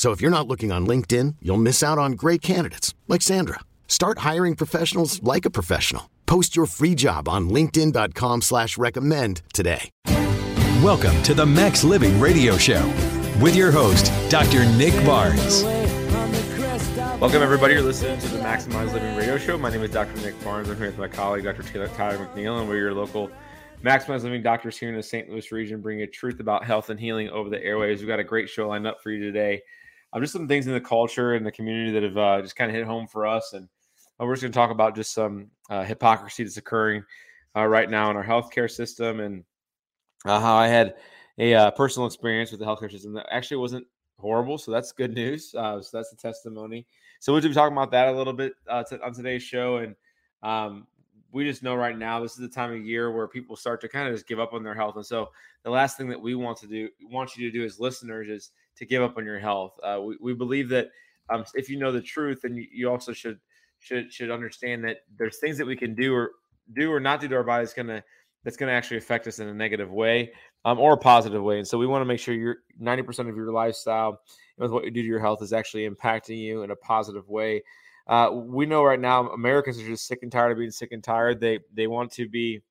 So if you're not looking on LinkedIn, you'll miss out on great candidates like Sandra. Start hiring professionals like a professional. Post your free job on LinkedIn.com slash recommend today. Welcome to the Max Living Radio Show with your host, Dr. Nick Barnes. Welcome, everybody. You're listening to the Maximize Living Radio Show. My name is Dr. Nick Barnes. I'm here with my colleague, Dr. Taylor Tyler McNeil, and we're your local Maximize Living doctors here in the St. Louis region, bringing you truth about health and healing over the airwaves. We've got a great show lined up for you today um, just some things in the culture and the community that have uh, just kind of hit home for us. And uh, we're just going to talk about just some uh, hypocrisy that's occurring uh, right now in our healthcare system and uh, how I had a uh, personal experience with the healthcare system that actually wasn't horrible. So that's good news. so that's a testimony. So we'll be talking about that a little bit on today's show. And um, we just know right now this is the time of year where people start to kind of just give up on their health. And so the last thing that we want to do, want you to do as listeners is to give up on your health. Uh, we, we believe that um, if you know the truth, then you, also should should should understand that there's things that we can do or do or not do to our body that's gonna that's gonna actually affect us in a negative way um, or a positive way. And so we want to make sure you're 90% of your lifestyle with what you do to your health is actually impacting you in a positive way. Uh, we know right now Americans are just sick and tired of being sick and tired. They they want to be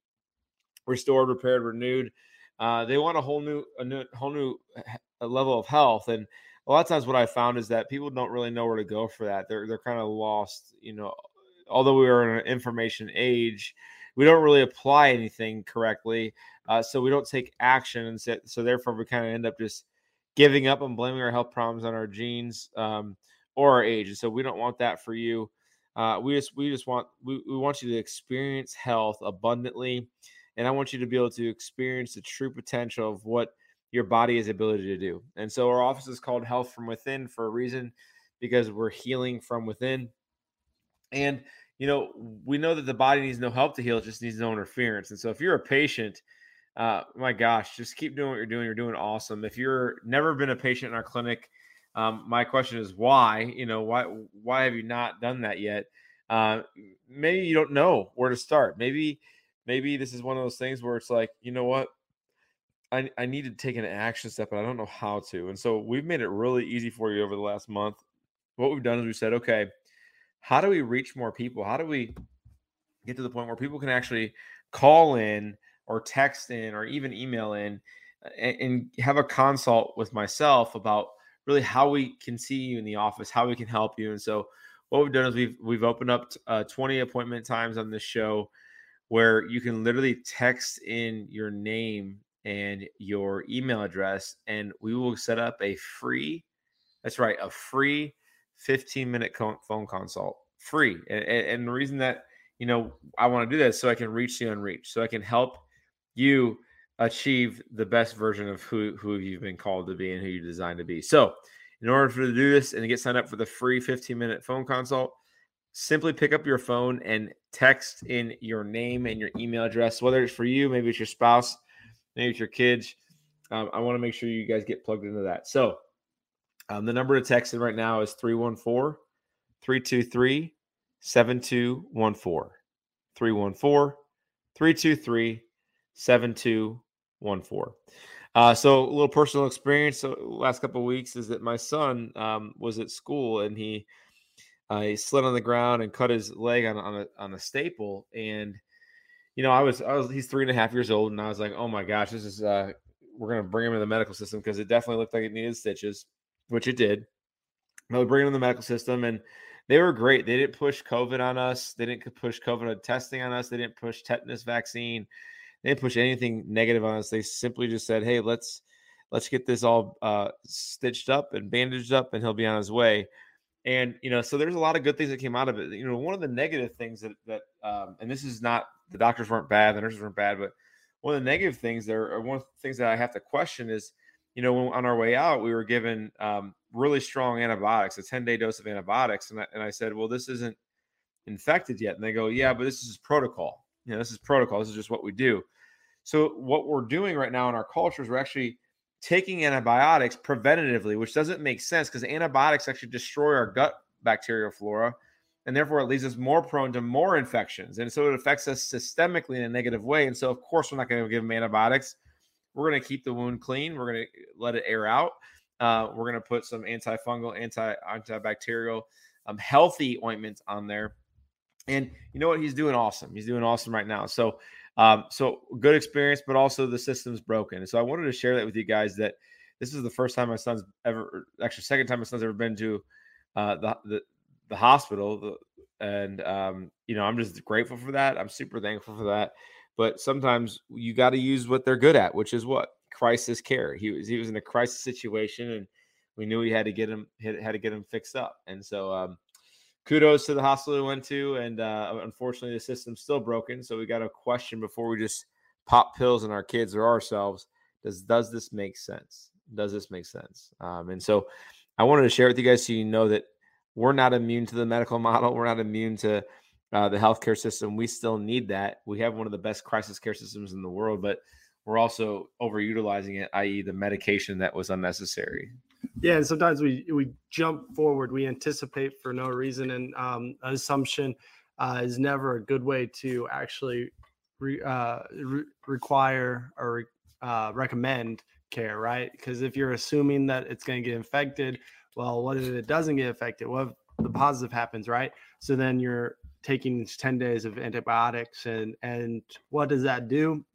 restored, repaired, renewed. Uh, they want a whole new a new whole new level of health. And a lot of times, what I found is that people don't really know where to go for that. They're they're kind of lost. You know, although we are in an information age, we don't really apply anything correctly. Uh, so we don't take action, and so, so therefore we kind of end up just giving up and blaming our health problems on our genes um, or our age. And so we don't want that for you. Uh, we just we just want we, we want you to experience health abundantly, and I want you to be able to experience the true potential of what your body has ability to do. And so our office is called Health from Within for a reason because we're healing from within. And you know, we know that the body needs no help to heal, it just needs no interference. And so if you're a patient, uh, my gosh, just keep doing what you're doing. You're doing awesome. If you're never been a patient in our clinic, um, my question is why? You know, why why have you not done that yet? Uh, maybe you don't know where to start. Maybe maybe this is one of those things where it's like, you know what? I, I need to take an action step, but I don't know how to. And so we've made it really easy for you over the last month. What we've done is we said, okay, how do we reach more people? How do we get to the point where people can actually call in or text in or even email in and, and have a consult with myself about really how we can see you in the office, how we can help you. And so what we've done is we've we've opened up uh, 20 appointment times on this show where you can literally text in your name and your email address, and we will set up a free, that's right, a free 15 minute phone consult. Free. And, and the reason that, you know, I want to do this so I can reach the unreached, so I can help you achieve the best version of who, who you've been called to be and who you're designed to be. So, in order for to do this and to get signed up for the free 15 minute phone consult, simply pick up your phone and text in your name and your email address, whether it's for you, maybe it's your spouse, it's your kids. Um, I want to make sure you guys get plugged into that. So um, the number to text in right now is 314 323 7214. 314 323 7214. Uh, so a little personal experience. So last couple weeks is that my son um, was at school and he uh, he slid on the ground and cut his leg on, on a on a staple and you know, I was, I was, he's three and a half years old, and I was like, oh my gosh, this is, uh, we're gonna bring him in the medical system because it definitely looked like it needed stitches, which it did. But we bring him in the medical system, and they were great. They didn't push COVID on us. They didn't push COVID testing on us. They didn't push tetanus vaccine. They didn't push anything negative on us. They simply just said, "Hey, let's let's get this all uh, stitched up and bandaged up, and he'll be on his way." And you know, so there's a lot of good things that came out of it. You know, one of the negative things that that um, and this is not the doctors weren't bad, the nurses weren't bad, but one of the negative things there, or one of the things that I have to question is, you know, when on our way out, we were given um, really strong antibiotics, a 10 day dose of antibiotics, and I, and I said, well, this isn't infected yet, and they go, yeah, but this is protocol. You know, this is protocol. This is just what we do. So what we're doing right now in our culture is we're actually taking antibiotics preventatively, which doesn't make sense because antibiotics actually destroy our gut bacterial flora. And therefore, it leaves us more prone to more infections. And so it affects us systemically in a negative way. And so, of course, we're not going to give them antibiotics. We're going to keep the wound clean. We're going to let it air out. Uh, we're going to put some antifungal, anti antibacterial, um, healthy ointments on there. And you know what? He's doing awesome. He's doing awesome right now. So um, so good experience, but also the system's broken. So I wanted to share that with you guys that this is the first time my son's ever, actually, second time my son's ever been to uh, the, the, the hospital. And, um, you know, I'm just grateful for that. I'm super thankful for that. But sometimes you got to use what they're good at, which is what crisis care. He was, he was in a crisis situation and we knew he had to get him, had to get him fixed up. And so, um, kudos to the hospital we went to, and uh, unfortunately, the system's still broken. So we got a question before we just pop pills in our kids or ourselves. Does does this make sense? Does this make sense? Um, and so I wanted to share with you guys so you know that we're not immune to the medical model. We're not immune to uh, the healthcare system. We still need that. We have one of the best crisis care systems in the world, but we're also overutilizing it, i.e., the medication that was unnecessary. Yeah, and sometimes we we jump forward, we anticipate for no reason, and um, assumption uh, is never a good way to actually re, uh, re- require or uh, recommend care, right? Because if you're assuming that it's going to get infected, well, what if it doesn't get affected? What if the positive happens, right? So then you're taking 10 days of antibiotics, and and what does that do?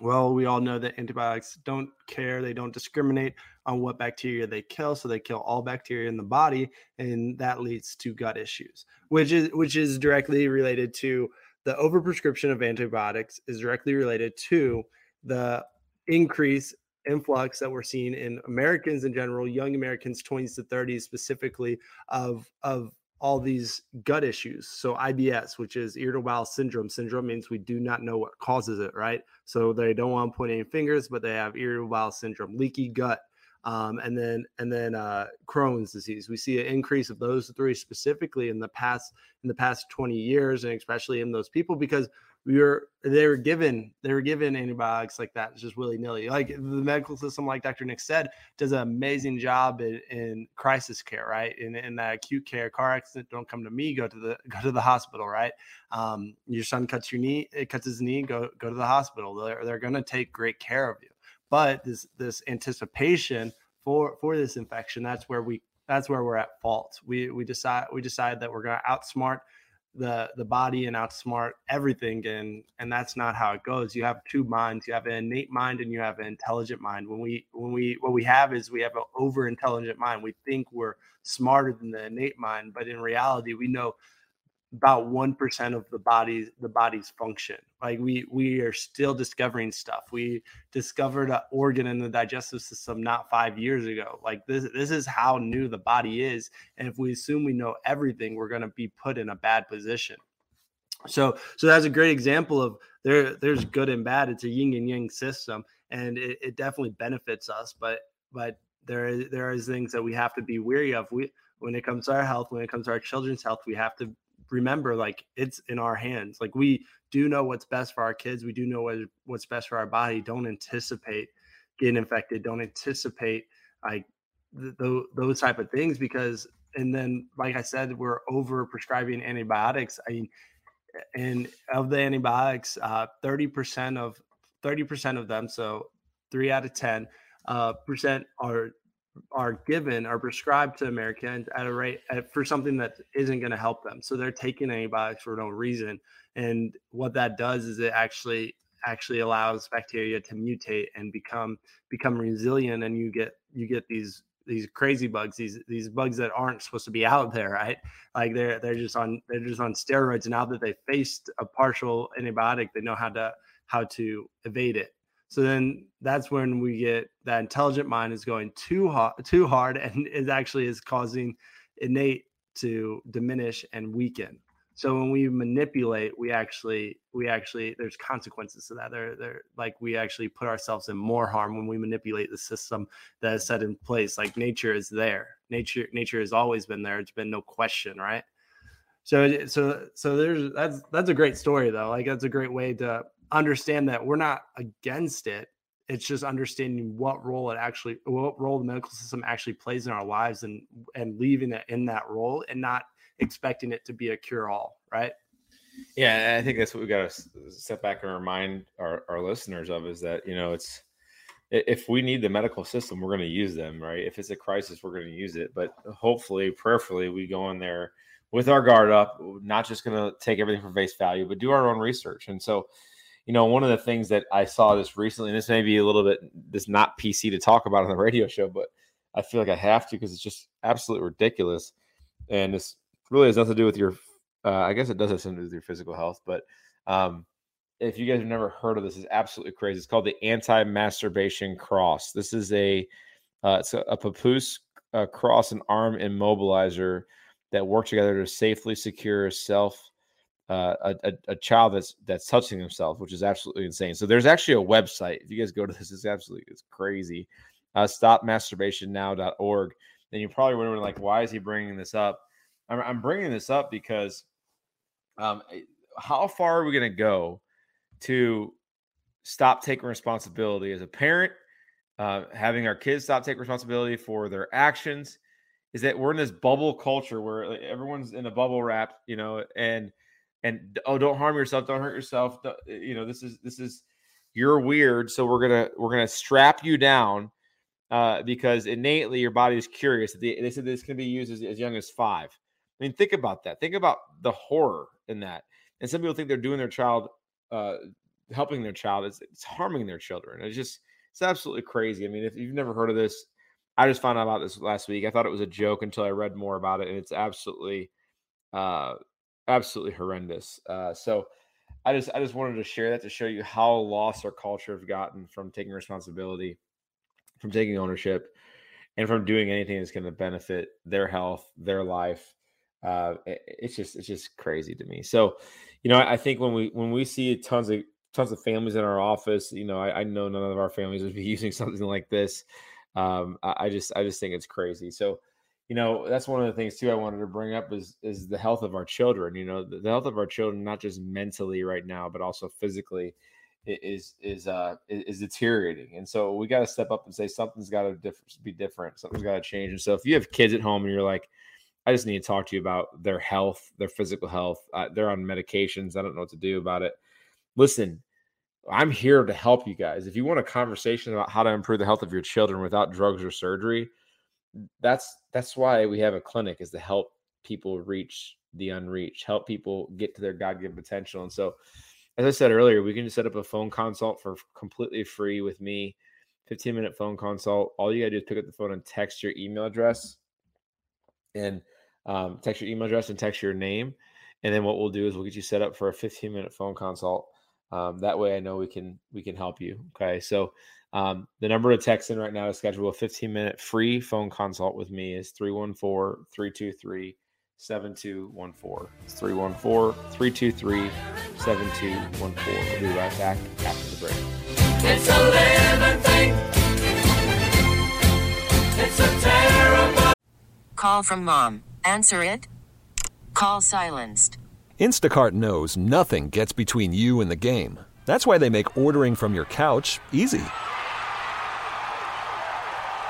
Well, we all know that antibiotics don't care, they don't discriminate on what bacteria they kill, so they kill all bacteria in the body, and that leads to gut issues, which is which is directly related to the overprescription of antibiotics is directly related to the increase influx that we're seeing in Americans in general, young Americans 20s to 30s specifically of of all these gut issues. So IBS, which is irritable bowel syndrome. Syndrome means we do not know what causes it, right? So they don't want to point any fingers, but they have irritable bowel syndrome, leaky gut, um, and then and then uh, Crohn's disease. We see an increase of those three specifically in the past in the past 20 years, and especially in those people because we were they were given they were given antibiotics like that just willy nilly. Like the medical system, like Dr. Nick said, does an amazing job in, in crisis care, right? In, in that acute care, car accident, don't come to me, go to the go to the hospital, right? Um, your son cuts your knee, it cuts his knee, go go to the hospital. They're they're gonna take great care of you. But this this anticipation for for this infection, that's where we that's where we're at fault. We we decide we decide that we're gonna outsmart the the body and outsmart everything and and that's not how it goes. You have two minds. You have an innate mind and you have an intelligent mind. When we when we what we have is we have an over intelligent mind. We think we're smarter than the innate mind but in reality we know about 1% of the body's the body's function. Like we we are still discovering stuff. We discovered an organ in the digestive system not 5 years ago. Like this this is how new the body is and if we assume we know everything we're going to be put in a bad position. So so that's a great example of there there's good and bad. It's a yin and yang system and it, it definitely benefits us but but there is there is things that we have to be weary of. We when it comes to our health when it comes to our children's health we have to remember like it's in our hands. Like we do know what's best for our kids. We do know what, what's best for our body. Don't anticipate getting infected. Don't anticipate like th- th- those type of things because and then like I said, we're over prescribing antibiotics. I mean, and of the antibiotics, uh, 30% of 30% of them, so three out of 10 uh, percent are are given are prescribed to Americans at a rate at, for something that isn't going to help them. So they're taking antibiotics for no reason. And what that does is it actually actually allows bacteria to mutate and become become resilient and you get you get these these crazy bugs, these these bugs that aren't supposed to be out there, right? Like they're they're just on they're just on steroids. Now that they faced a partial antibiotic, they know how to how to evade it. So then that's when we get that intelligent mind is going too hard, too hard, and it actually is causing innate to diminish and weaken. So when we manipulate, we actually we actually there's consequences to that. There there like we actually put ourselves in more harm when we manipulate the system that is set in place. Like nature is there. Nature nature has always been there. It's been no question, right? So so so there's that's that's a great story though. Like that's a great way to understand that we're not against it. It's just understanding what role it actually what role the medical system actually plays in our lives and and leaving it in that role and not expecting it to be a cure all, right? Yeah, I think that's what we got to step back and remind our, our listeners of is that, you know, it's if we need the medical system, we're going to use them, right? If it's a crisis, we're going to use it. But hopefully, prayerfully, we go in there with our guard up, not just going to take everything for face value, but do our own research. And so, you know, one of the things that I saw this recently, and this may be a little bit this not PC to talk about on the radio show, but I feel like I have to because it's just absolutely ridiculous. And this really has nothing to do with your. Uh, I guess it does have something to do with your physical health, but um, if you guys have never heard of this, it's absolutely crazy. It's called the anti-masturbation cross. This is a uh, it's a, a papoose uh, cross and arm immobilizer that work together to safely secure self uh, a, a, child that's that's touching himself, which is absolutely insane. So there's actually a website. If you guys go to this, it's absolutely it's crazy. Uh, stopmasturbationnow.org. Then you're probably wondering like, why is he bringing this up? I'm, I'm bringing this up because um, eh, how far are we going to go to stop taking responsibility as a parent, uh, having our kids stop taking responsibility for their actions? Is that we're in this bubble culture where everyone's in a bubble wrap, you know, and and oh, don't harm yourself, don't hurt yourself. Eh, you know, this is this is you're weird, so we're gonna we're gonna strap you down uh, because innately your body is curious. They, they said this can be used as, as young as five. I mean, think about that. Think about the horror in that. And some people think they're doing their child, uh, helping their child. It's, it's harming their children. It's just, it's absolutely crazy. I mean, if you've never heard of this, I just found out about this last week. I thought it was a joke until I read more about it, and it's absolutely, uh, absolutely horrendous. Uh, so, I just, I just wanted to share that to show you how lost our culture have gotten from taking responsibility, from taking ownership, and from doing anything that's going to benefit their health, their life, uh, it's just it's just crazy to me. So, you know, I, I, think when we when we see tons of tons of families in our office, you know, I, I know none of our families would be using something like this. Um, I, I just I just think it's crazy. So, you know, that's one of the things too I wanted to bring up is is the health of our children. You know, the, the health of our children, not just mentally right now, but also physically is is uh is deteriorating and so we got to step up and say something's got to diff- be different something's got to change and so if you have kids at home and you're like I just need to talk to you about their health, their physical health. Uh, they're on medications. I don't know what to do about it. Listen, I'm here to help you guys. If you want a conversation about how to improve the health of your children without drugs or surgery, that's that's why we have a clinic is to help people reach the unreached, help people get to their God-given potential. And so, as I said earlier, we can set up a phone consult for completely free with me. 15 minute phone consult. All you gotta do is pick up the phone and text your email address and um, text your email address and text your name. And then what we'll do is we'll get you set up for a 15 minute phone consult. Um, that way I know we can we can help you. Okay. So um, the number to text in right now to schedule a 15 minute free phone consult with me is 314 323 7214. It's 314 323 7214. We'll be right back after the break. It's a living thing. It's a terrible. Call from mom. Answer it. Call silenced. Instacart knows nothing gets between you and the game. That's why they make ordering from your couch easy.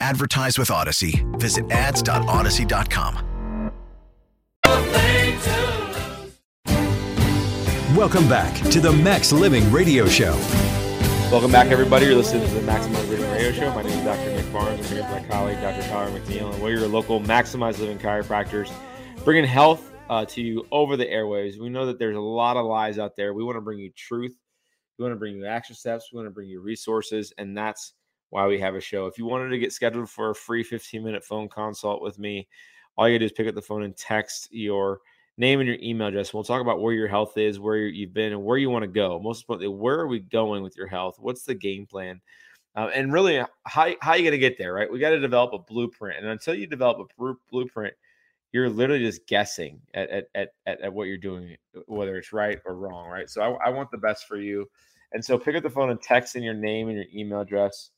Advertise with Audacy. Visit ads.audacy.com. Welcome back to the Max Living Radio Show. Welcome back, everybody. You're listening to the Maximize Living Radio Show. My name is Dr. Nick Barnes. I'm here with my colleague, Dr. Tyler McNeil, and we're your local Maximize Living chiropractors, bringing health uh, to you over the airways. We know that there's a lot of lies out there. We want to bring you truth. We want to bring you action steps. We want to bring you resources, and that's why we have a show. If you wanted to get scheduled for a free 15 minute phone consult with me, all you do is pick up the phone and text your name and your email address. We'll talk about where your health is, where you've been, and where you want to go. Most importantly, where are we going with your health? What's the game plan? Uh, and really, how, how are you going to get there, right? We got to develop a blueprint. And until you develop a blueprint, you're literally just guessing at, at, at, at, what you're doing, whether it's right or wrong, right? So I, I want the best for you. And so pick up the phone and text in your name and your email address.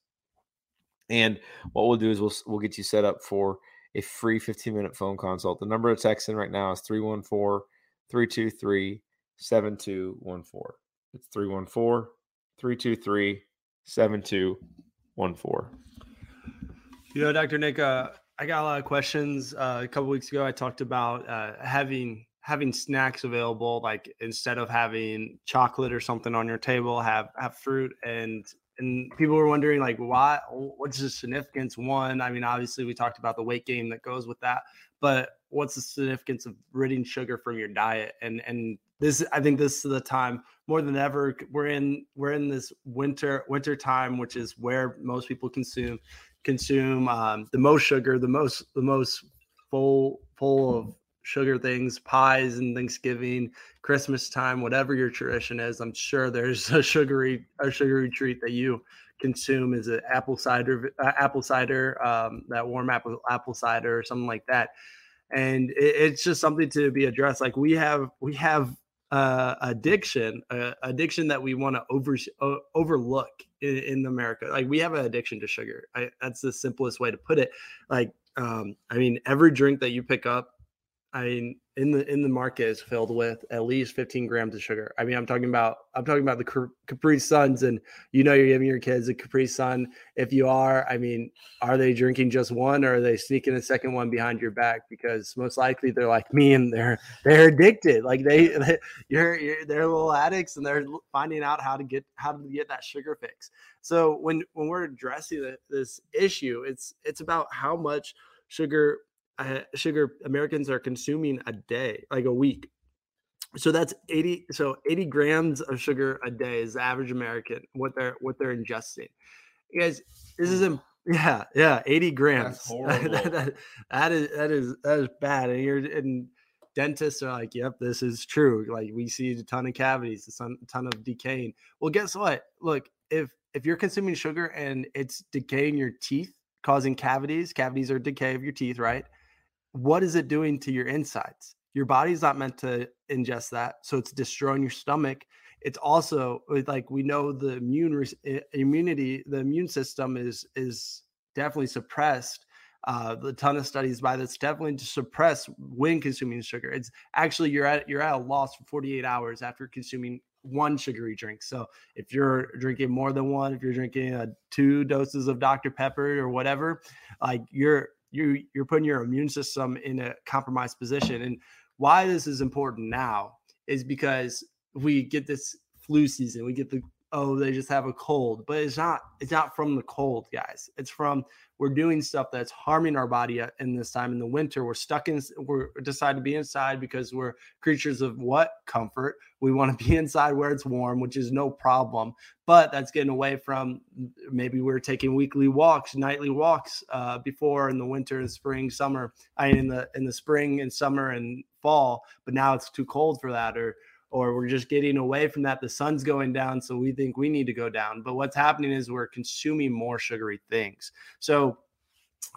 And what we'll do is we'll, we'll get you set up for a free 15 minute phone consult. The number to text in right now is 314 323 7214. It's 314 323 7214. You know, Dr. Nick, uh, I got a lot of questions. Uh, a couple weeks ago, I talked about uh, having having snacks available, like instead of having chocolate or something on your table, have have fruit and and people were wondering like why what's the significance? One i mean obviously we talked about the weight gain that goes with that but what's the significance of ridding sugar from your diet? And and this i think this is the time more than ever we're in we're in this winter winter time which is where most people consume consume um, the most sugar the most the most full full of sugar things, pies and Thanksgiving, Christmas time, whatever your tradition is. I'm sure there's a sugary a sugary treat that you consume is an apple cider uh, apple cider um, that warm apple apple cider or something like that and it, it's just something to be addressed like we have we have uh, addiction uh, addiction that we want to over uh, overlook in, in, america like we have an addiction to sugar I, that's the simplest way to put it like um, i mean every drink that you pick up I mean, in the in the market is filled with at least 15 grams of sugar. I mean, I'm talking about I'm talking about the Capri Suns, and you know you're giving your kids a Capri Sun. If you are, I mean, are they drinking just one, or are they sneaking a second one behind your back? Because most likely they're like me, and they're they're addicted. Like they, they you're, you're they're little addicts, and they're finding out how to get how to get that sugar fix. So when when we're addressing this issue, it's it's about how much sugar uh, sugar Americans are consuming a day, like a week. So that's 80 so 80 grams of sugar a day is the average American what they're what they're ingesting. You guys, this isn't yeah, yeah, 80 grams. that, that, that is that is that is bad. And you're and dentists are like, yep, this is true. Like we see a ton of cavities, a ton, a ton of decaying. Well, guess what? Look, if if you're consuming sugar and it's decaying your teeth, causing cavities, cavities are decay of your teeth, right? What is it doing to your insides? Your body's not meant to ingest that, so it's destroying your stomach. It's also like we know the immune immunity, the immune system is is definitely suppressed. Uh, the ton of studies by this definitely to suppress when consuming sugar. It's actually you're at you're at a loss for 48 hours after consuming one sugary drink. So if you're drinking more than one, if you're drinking uh, two doses of Dr Pepper or whatever, like you're you you're putting your immune system in a compromised position. And why this is important now is because we get this flu season, we get the oh they just have a cold but it's not it's not from the cold guys. It's from we're doing stuff that's harming our body in this time in the winter. We're stuck in we're decided to be inside because we're creatures of what? Comfort. We want to be inside where it's warm which is no problem but that's getting away from maybe we're taking weekly walks nightly walks uh, before in the winter and spring summer. I mean in the in the spring and summer and fall but now it's too cold for that or or we're just getting away from that. The sun's going down, so we think we need to go down. But what's happening is we're consuming more sugary things. So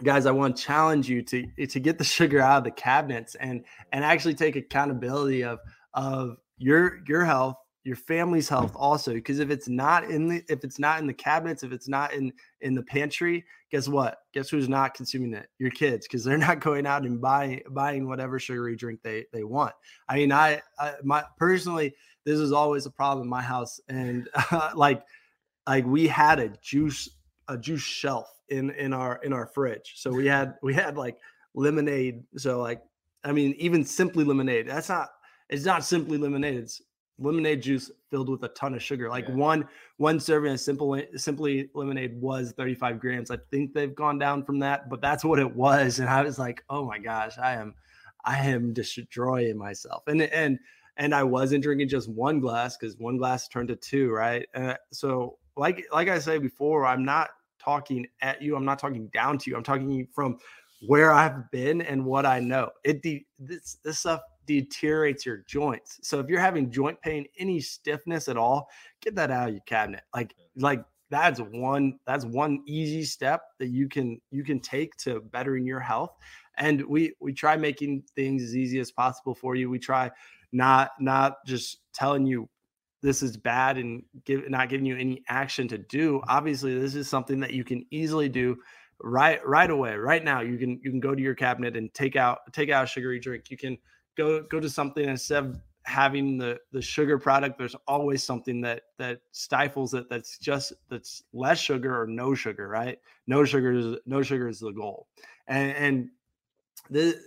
guys i want to challenge you to to get the sugar out of the cabinets and and actually take accountability of of your your health your family's health also because if it's not in the if it's not in the cabinets if it's not in in the pantry guess what? Guess who's not consuming it? Your kids because they're not going out and buying buying whatever sugary drink they they want. I mean i, I my personally this is always a problem in my house and uh, like like we had a juice a juice shelf in in our in our fridge. So we had we had like lemonade. So like i mean even simply lemonade that's not it's not simply lemonade it's lemonade juice filled with a ton of sugar. Like yeah. one one serving of simple simply lemonade was 35 grams. I think they've gone down from that, but that's what it was. And I was like, oh my gosh, I am I am destroying myself. And and and I wasn't drinking just one glass because one glass turned to two, right? Uh, so like like I said before, I'm not talking at you. I'm not talking down to you. I'm talking from where I've been and what I know. It de- this this stuff deteriorates your joints. So if you're having joint pain, any stiffness at all, get that out of your cabinet. Like like that's one that's one easy step that you can you can take to bettering your health. And we we try making things as easy as possible for you. We try not not just telling you this is bad and give not giving you any action to do. Obviously, this is something that you can easily do right right away right now you can you can go to your cabinet and take out take out a sugary drink you can go go to something instead of having the the sugar product there's always something that that stifles it that's just that's less sugar or no sugar right? No sugar is no sugar is the goal. And and the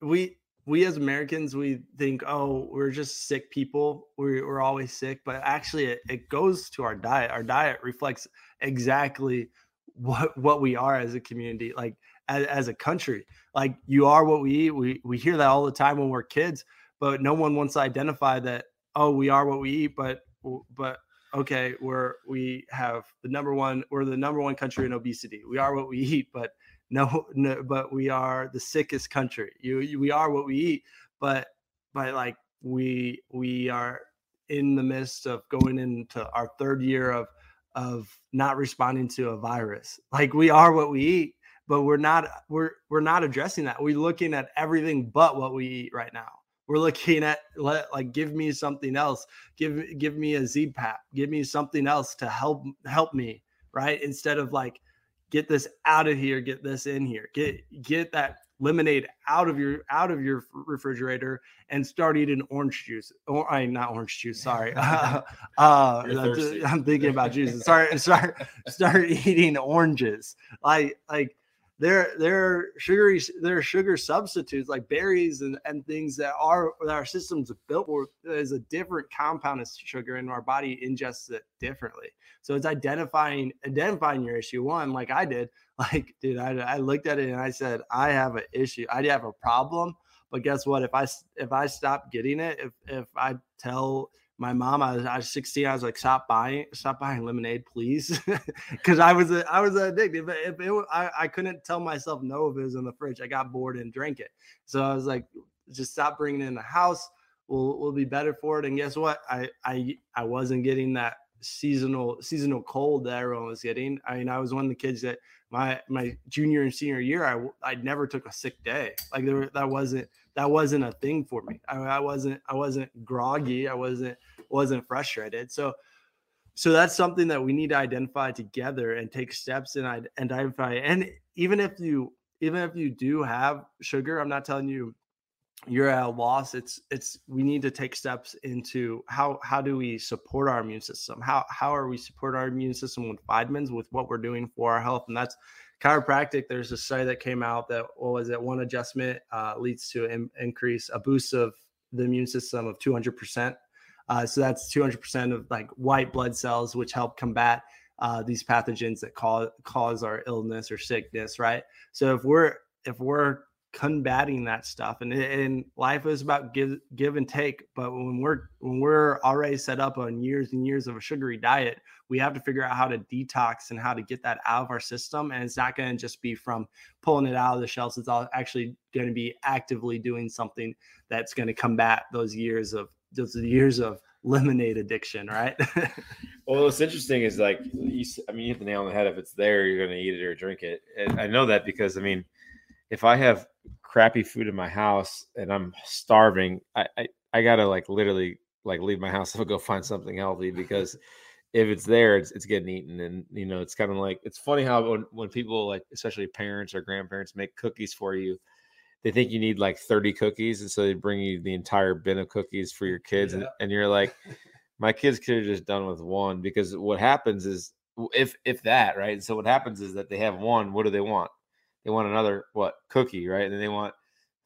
we we as americans we think oh we're just sick people. We're, we're always sick. But actually it, it goes to our diet. Our diet reflects exactly what what we are as a community. Like as, as a country. Like you are what we eat. We we hear that all the time when we're kids, but no one wants to identify that. Oh, we are what we eat, but but okay, we're we have the number one. We're the number one country in obesity. We are what we eat, but no, no but we are the sickest country. You, you we are what we eat, but but like we we are in the midst of going into our third year of of not responding to a virus. Like we are what we eat, but we're not we're we're not addressing that. We're looking at everything but what we eat right now. We're looking at let like give me something else. Give give me a Z-Pak. Give me something else to help help me, right? Instead of like get this out of here, get this in here. Get get that lemonade out of your out of your refrigerator and start eating orange juice or I not orange juice sorry uh, uh I'm thinking about juice sorry start start eating oranges like like there are sugary there are sugar substitutes like berries and, and things that are that our systems built for is a different compound of sugar and our body ingests it differently. So it's identifying identifying your issue. One like i did like dude I, I looked at it and i said i have an issue. I have a problem. But guess what? If i if i stop getting it if if i tell my mom, I was, I was 16. I was like, stop buying, stop buying lemonade, please. Cause I was, a, I was addicted. If, if it, I, I couldn't tell myself no if it was in the fridge. I got bored and drank it. So I was like, just stop bringing it in the house. We'll, we'll be better for it. And guess what? I, I, I wasn't getting that seasonal, seasonal cold that everyone was getting. I mean, I was one of the kids that my, my junior and senior year, I, I never took a sick day. Like there, that wasn't, that wasn't a thing for me. I, I wasn't, I wasn't groggy. I wasn't, wasn't frustrated. So so that's something that we need to identify together and take steps and identify. And even if you even if you do have sugar, I'm not telling you you're at a loss. It's it's we need to take steps into how how do we support our immune system? How how are we support our immune system with vitamins with what we're doing for our health? And that's chiropractic. There's a study that came out that was it? One adjustment uh, leads to an increase a boost of the immune system of 200 percent Uh, so that's 200% of like white blood cells, which help combat uh, these pathogens that cause cause our illness or sickness, right? So if we're if we're combating that stuff and, and life is about give give and take but when we're when we're already set up on years and years of a sugary diet we have to figure out how to detox and how to get that out of our system and it's not going to just be from pulling it out of the shelves it's all actually going to be actively doing something that's going to combat those years of those years of lemonade addiction right? Well what's interesting is like you i mean you hit the nail on the head if it's there you're going to eat it or drink it and i know that because i mean if I have crappy food in my house and I'm starving, I, I, I gotta like literally like leave my house and go find something healthy because if it's there, it's, it's getting eaten. And you know, it's kind of like it's funny how when, when people like especially parents or grandparents make cookies for you, they think you need like 30 cookies, and so they bring you the entire bin of cookies for your kids, yeah. and, and you're like, my kids could have just done with one because what happens is if if that right. And so what happens is that they have one. What do they want? They want another what cookie, right? And then they want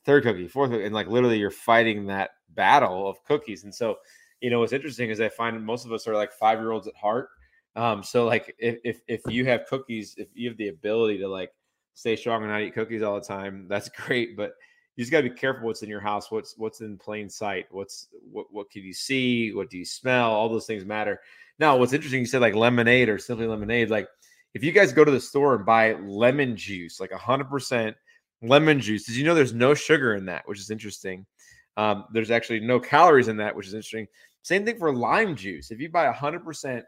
third cookie, fourth cookie, and like literally you're fighting that battle of cookies. And so, you know, what's interesting is I find most of us are like five year olds at heart. Um, so like if, if if you have cookies, if you have the ability to like stay strong and not eat cookies all the time, that's great. But you just got to be careful what's in your house, what's what's in plain sight, what's what what can you see, what do you smell, all those things matter. Now, what's interesting, you said like lemonade or simply lemonade, like if you guys go to the store and buy lemon juice, like 100% lemon juice, did you know there's no sugar in that, which is interesting? Um, there's actually no calories in that, which is interesting. Same thing for lime juice. If you buy 100%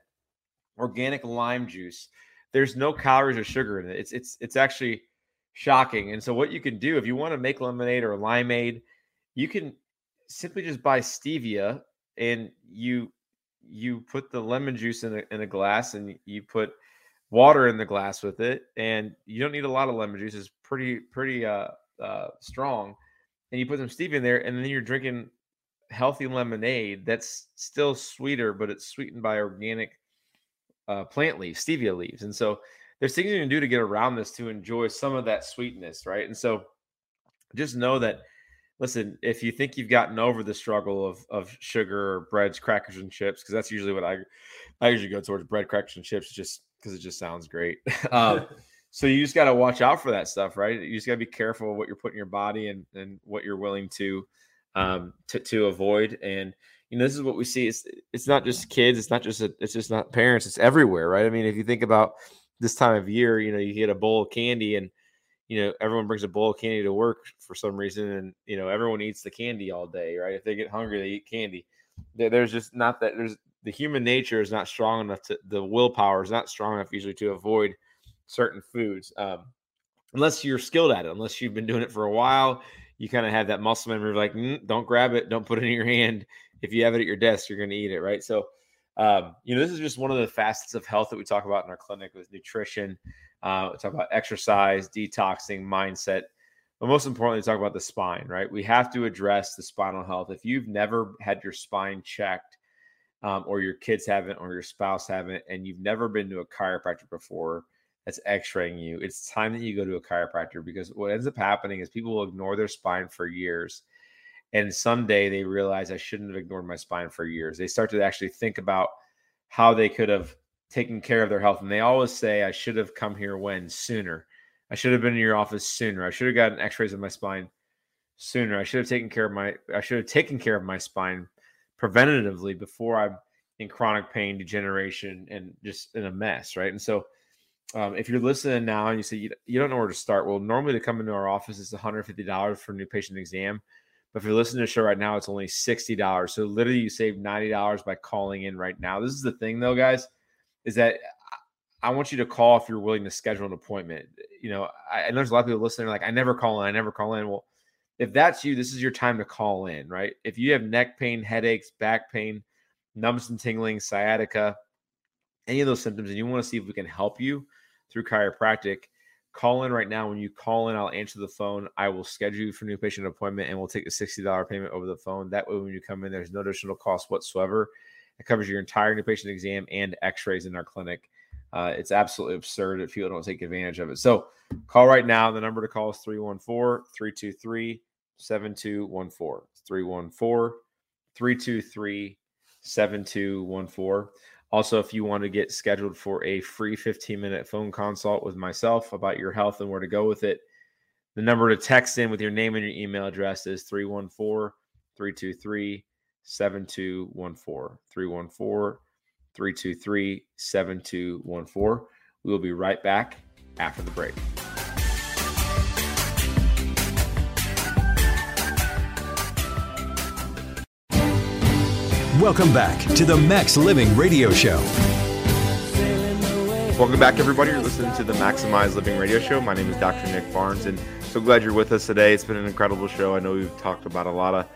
organic lime juice, there's no calories or sugar in it. It's it's it's actually shocking. And so what you can do if you want to make lemonade or limeade, you can simply just buy stevia and you you put the lemon juice in a, in a glass and you put water in the glass with it, and you don't need a lot of lemon juice. It's pretty pretty uh, uh, strong, and you put some stevia in there, and then you're drinking healthy lemonade that's still sweeter, but it's sweetened by organic uh, plant leaves, stevia leaves, and so there's things you can do to get around this to enjoy some of that sweetness, right? And so just know that listen, if you think you've gotten over the struggle of of sugar or breads, crackers, and chips, because that's usually what I I usually go towards bread, crackers, and chips, just because it just sounds great. um, so you just got to watch out for that stuff, right? You just got to be careful of what you're putting your body and and what you're willing to um to to avoid. And you know, this is what we see. It's it's not just kids. It's not just a, it's just not parents. It's everywhere, right? I mean, if you think about this time of year, you know, you get a bowl of candy and you know everyone brings a bowl of candy to work for some reason and you know everyone eats the candy all day right if they get hungry they eat candy there's just not that there's the human nature is not strong enough to the willpower is not strong enough usually to avoid certain foods um, unless you're skilled at it unless you've been doing it for a while you kind of have that muscle memory like mm, don't grab it don't put it in your hand. If you have it at your desk you're going to eat it right? So um, you know this is just one of the facets of health that we talk about in our clinic with nutrition uh, we talk about exercise detoxing mindset but most importantly talk about the spine right? We have to address the spinal health. If you've never had your spine checked um, or your kids haven't, or your spouse haven't, and you've never been to a chiropractor before that's x-raying you, it's time that you go to a chiropractor because what ends up happening is people will ignore their spine for years. And someday they realize I shouldn't have ignored my spine for years. They start to actually think about how they could have taken care of their health. And they always say, I should have come here when sooner. I should have been in your office sooner. I should have gotten x-rays of my spine sooner. I should have taken care of my I should have taken care of my spine preventatively before I'm in chronic pain, degeneration, and just in a mess, right? And so, um, if you're listening now and you say you, you don't know where to start, well, normally to come into our office is $150 for a new patient exam. But if you're listening to the show right now, it's only $60. So literally, you save $90 by calling in right now. This is the thing, though, guys, is that I want you to call if you're willing to schedule an appointment. You know, I, I know there's a lot of people listening, like, I never call in, I never call in. Well, if that's you, this is your time to call in, right? If you have neck pain, headaches, back pain, numbness and tingling, sciatica, any of those symptoms, and you want to see if we can help you through chiropractic, call in right now. When you call in, I'll answer the phone. I will schedule you for new patient appointment and we'll take a $60 payment over the phone. That way, when you come in, there's no additional cost whatsoever. It covers your entire new patient exam and x rays in our clinic. Uh, it's absolutely absurd if people don't take advantage of it. So call right now. The number to call is 314 323 7214. 314 323 7214. Also, if you want to get scheduled for a free 15 minute phone consult with myself about your health and where to go with it, the number to text in with your name and your email address is 314 323 7214. 314 323 7214. We will be right back after the break. Welcome back to the Max Living Radio Show. Welcome back, everybody. You're listening to the Maximize Living Radio Show. My name is Dr. Nick Barnes, and so glad you're with us today. It's been an incredible show. I know we've talked about a lot of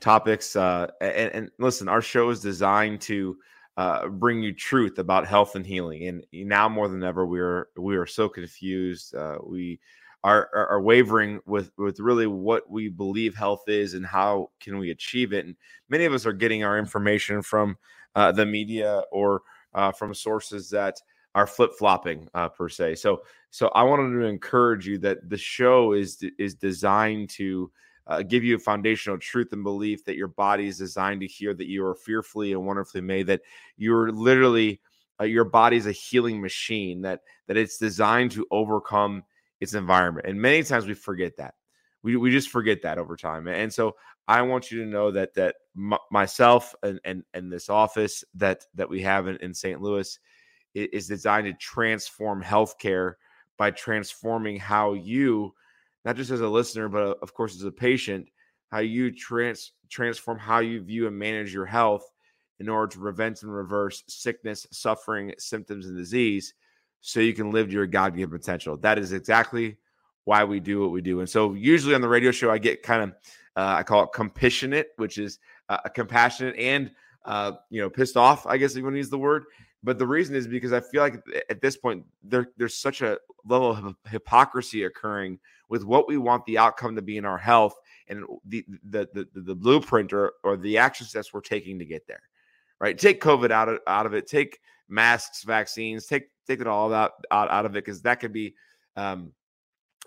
topics, uh, and, and, listen, our show is designed to uh, bring you truth about health and healing. And now more than ever, we are we are so confused. Uh, we are, are, are wavering with with really what we believe health is and how can we achieve it. And many of us are getting our information from uh, the media or uh, from sources that are flip flopping uh, per se. So so I wanted to encourage you that the show is is designed to uh, give you a foundational truth and belief that your body is designed to hear that you are fearfully and wonderfully made, that you're literally uh, your is a healing machine, that that it's designed to overcome its environment. And many times we forget that. We, we just forget that over time. And so I want you to know that that m- myself and, and and this office that that we have in, in St. Louis is designed to transform healthcare by transforming how you, not just as a listener, but uh, of course as a patient, how you trans transform how you view and manage your health in order to prevent and reverse sickness, suffering, symptoms, and disease so you can live your God given potential. That is exactly why we do what we do. And so, usually on the radio show, I get kind of, uh, I call it compassionate, which is uh, compassionate and, uh, you know, pissed off, I guess you want to use the word. But the reason is because I feel like at this point, there, there's such a level of hypocrisy occurring with what we want the outcome to be in our health and the the the, the blueprint or, or the action steps we're taking to get there. Right? Take COVID out of out of it. Take masks, vaccines. Take take it all out out, out of it because that could be um,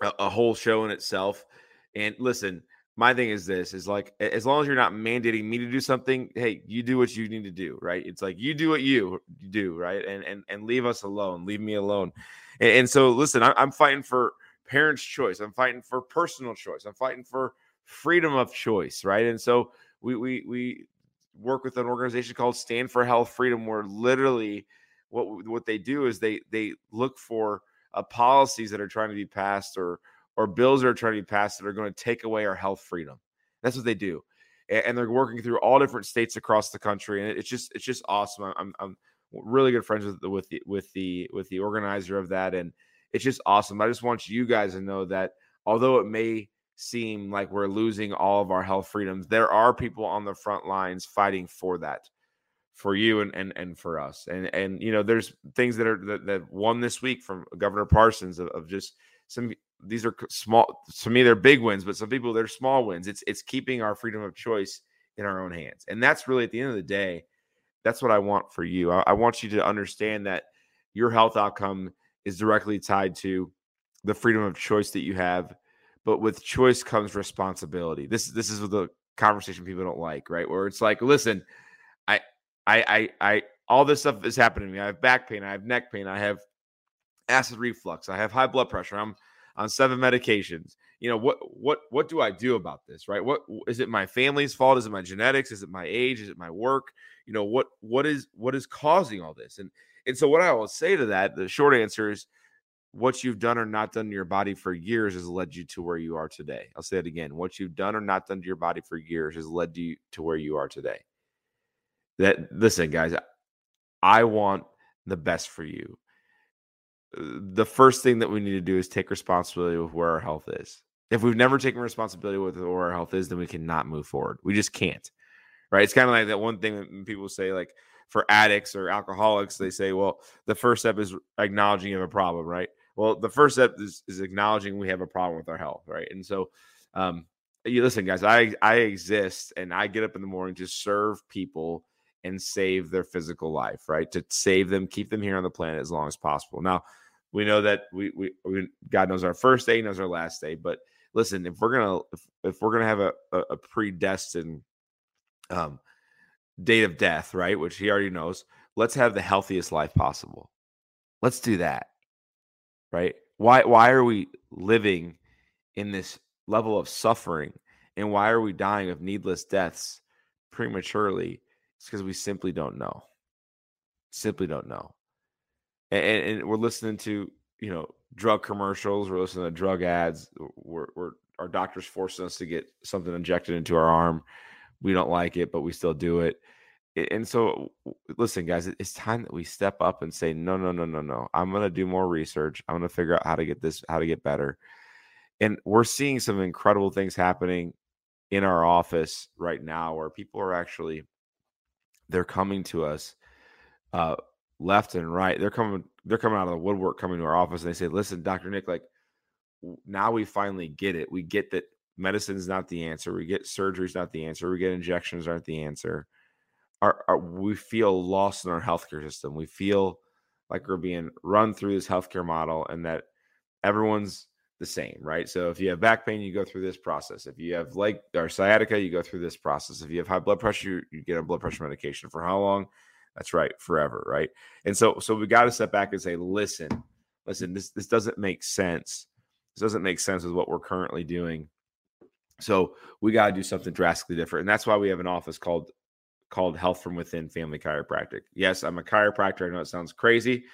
a, a whole show in itself. And listen, my thing is this is like as long as you're not mandating me to do something hey you do what you need to do right? It's like you do what you do right? And and and leave us alone leave me alone. And, and so listen I, i'm fighting for parents choice i'm fighting for personal choice i'm fighting for freedom of choice right? And so we we we work with an organization called stand for health freedom where literally what what they do is they they look for uh, policies that are trying to be passed or or bills that are trying to be passed that are going to take away our health freedom. That's what they do, and they're working through all different states across the country, and it's just it's just awesome. I'm I'm really good friends with the, with the with the with the organizer of that, and it's just awesome. I just want you guys to know that although it may seem like we're losing all of our health freedoms, there are people on the front lines fighting for that for you and and and for us. And and you know, there's things that are that, that won this week from Governor Parsons of, of just some these are small to me they're big wins but some people they're small wins. It's it's keeping our freedom of choice in our own hands. And that's really at the end of the day that's what i want for you. I, I want you to understand that your health outcome is directly tied to the freedom of choice that you have but with choice comes responsibility. This this is the conversation people don't like right? Where it's like listen i i i, all this stuff is happening to me i have back pain i have neck pain i have acid reflux. I have high blood pressure. I'm on seven medications. You know what what what do I do about this? Right? What is it my family's fault? Is it my genetics? Is it my age? Is it my work? You know what what is what is causing all this? And and so what I will say to that, the short answer is what you've done or not done to your body for years has led you to where you are today. I'll say it again. What you've done or not done to your body for years has led you to where you are today. That listen, guys, I want the best for you the first thing that we need to do is take responsibility with where our health is. If we've never taken responsibility with where our health is, then we cannot move forward. We just can't. Right? It's kind of like that one thing that people say, like for addicts or alcoholics, they say, well, the first step is acknowledging you have a problem, right? Well, the first step is, is acknowledging we have a problem with our health, right? And so, um, you listen, guys, I I exist and I get up in the morning to serve people and save their physical life, right? To save them, keep them here on the planet as long as possible. Now, we know that we, we, we God knows our first day, knows our last day. But listen, if we're gonna if, if we're gonna have a, a, a predestined um date of death, right? Which he already knows. Let's have the healthiest life possible. Let's do that. Right? Why why are we living in this level of suffering and why are we dying of needless deaths prematurely? It's because we simply don't know. Simply don't know. And, and, we're listening to, you know, drug commercials, we're listening to drug ads, we're, we're our doctors forcing us to get something injected into our arm. We don't like it, but we still do it. And so, listen, guys, it's time that we step up and say, no, no, no, no, no. I'm going to do more research. I'm going to figure out how to get this, how to get better. And we're seeing some incredible things happening in our office right now where people are actually they're coming to us uh, left and right. They're coming, they're coming out of the woodwork, coming to our office, and they say, "Listen, Doctor Nick, like now we finally get it. We get that medicine is not the answer. We get surgery is not the answer. We get injections aren't the answer. Our, our, we feel lost in our healthcare system. We feel like we're being run through this healthcare model and that everyone's the same, right? So if you have back pain, you go through this process. If you have leg or sciatica, you go through this process. If you have high blood pressure, you, you get a blood pressure medication for how long? That's right, forever, right? And so so we got to step back and say, listen, listen, this this doesn't make sense this doesn't make sense with what we're currently doing. So we got to do something drastically different. And that's why we have an office called called Health from Within Family Chiropractic. Yes, I'm a chiropractor. I know it sounds crazy,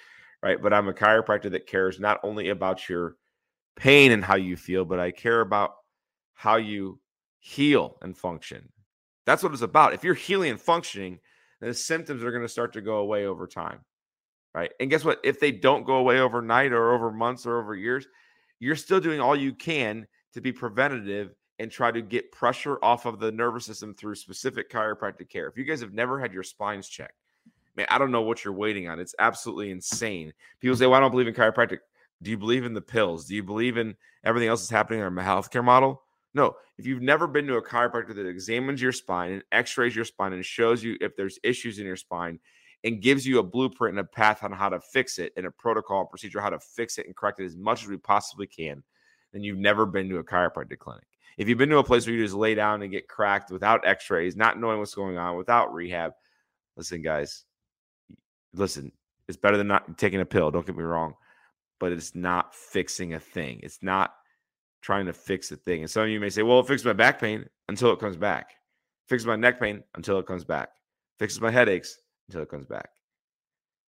right? But I'm a chiropractor that cares not only about your pain and how you feel, but I care about how you heal and function. That's what it's about. If you're healing and functioning, then the symptoms are going to start to go away over time. Right. And guess what? If they don't go away overnight or over months or over years, you're still doing all you can to be preventative and try to get pressure off of the nervous system through specific chiropractic care. If you guys have never had your spines checked, man, I don't know what you're waiting on. It's absolutely insane. People say, Well, I don't believe in chiropractic. Do you believe in the pills? Do you believe in everything else that's happening in our healthcare model? No. If you've never been to a chiropractor that examines your spine and x rays your spine and shows you if there's issues in your spine and gives you a blueprint and a path on how to fix it and a protocol procedure how to fix it and correct it as much as we possibly can, then you've never been to a chiropractic clinic. If you've been to a place where you just lay down and get cracked without x-rays, not knowing what's going on, without rehab, listen, guys, listen, it's better than not taking a pill. Don't get me wrong, but it's not fixing a thing. It's not trying to fix a thing. And some of you may say, well, it fixes my back pain until it comes back. It fixes my neck pain until it comes back. Fixes my headaches until it comes back.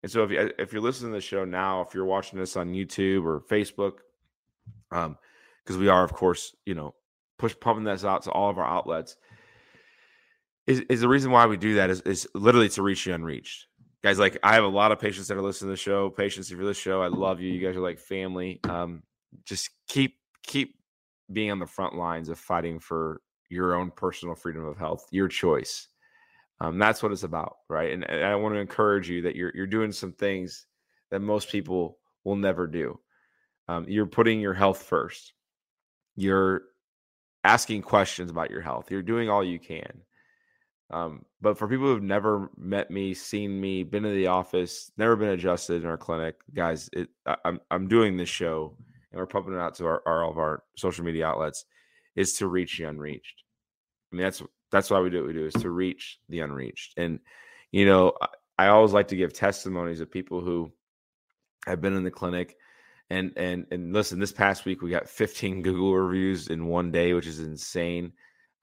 And so if you if you're listening to the show now, if you're watching this on YouTube or Facebook, um, because we are of course, you know, push pumping this out to all of our outlets, is, is the reason why we do that is, is literally to reach the unreached. Guys, like I have a lot of patients that are listening to the show. Patients, if you're this show, I love you. You guys are like family. Um, just keep keep being on the front lines of fighting for your own personal freedom of health, your choice. Um, that's what it's about, right? And, and, I want to encourage you that you're you're doing some things that most people will never do. Um, you're putting your health first. You're asking questions about your health. You're doing all you can. Um, but for people who've never met me, seen me, been to the office, never been adjusted in our clinic, guys, it, I, I'm I'm doing this show and we're pumping it out to our, our all of our social media outlets is to reach the unreached. I mean, that's that's why we do what we do is to reach the unreached. And you know, I, I always like to give testimonies of people who have been in the clinic and and and listen this past week we got 15 google reviews in one day which is insane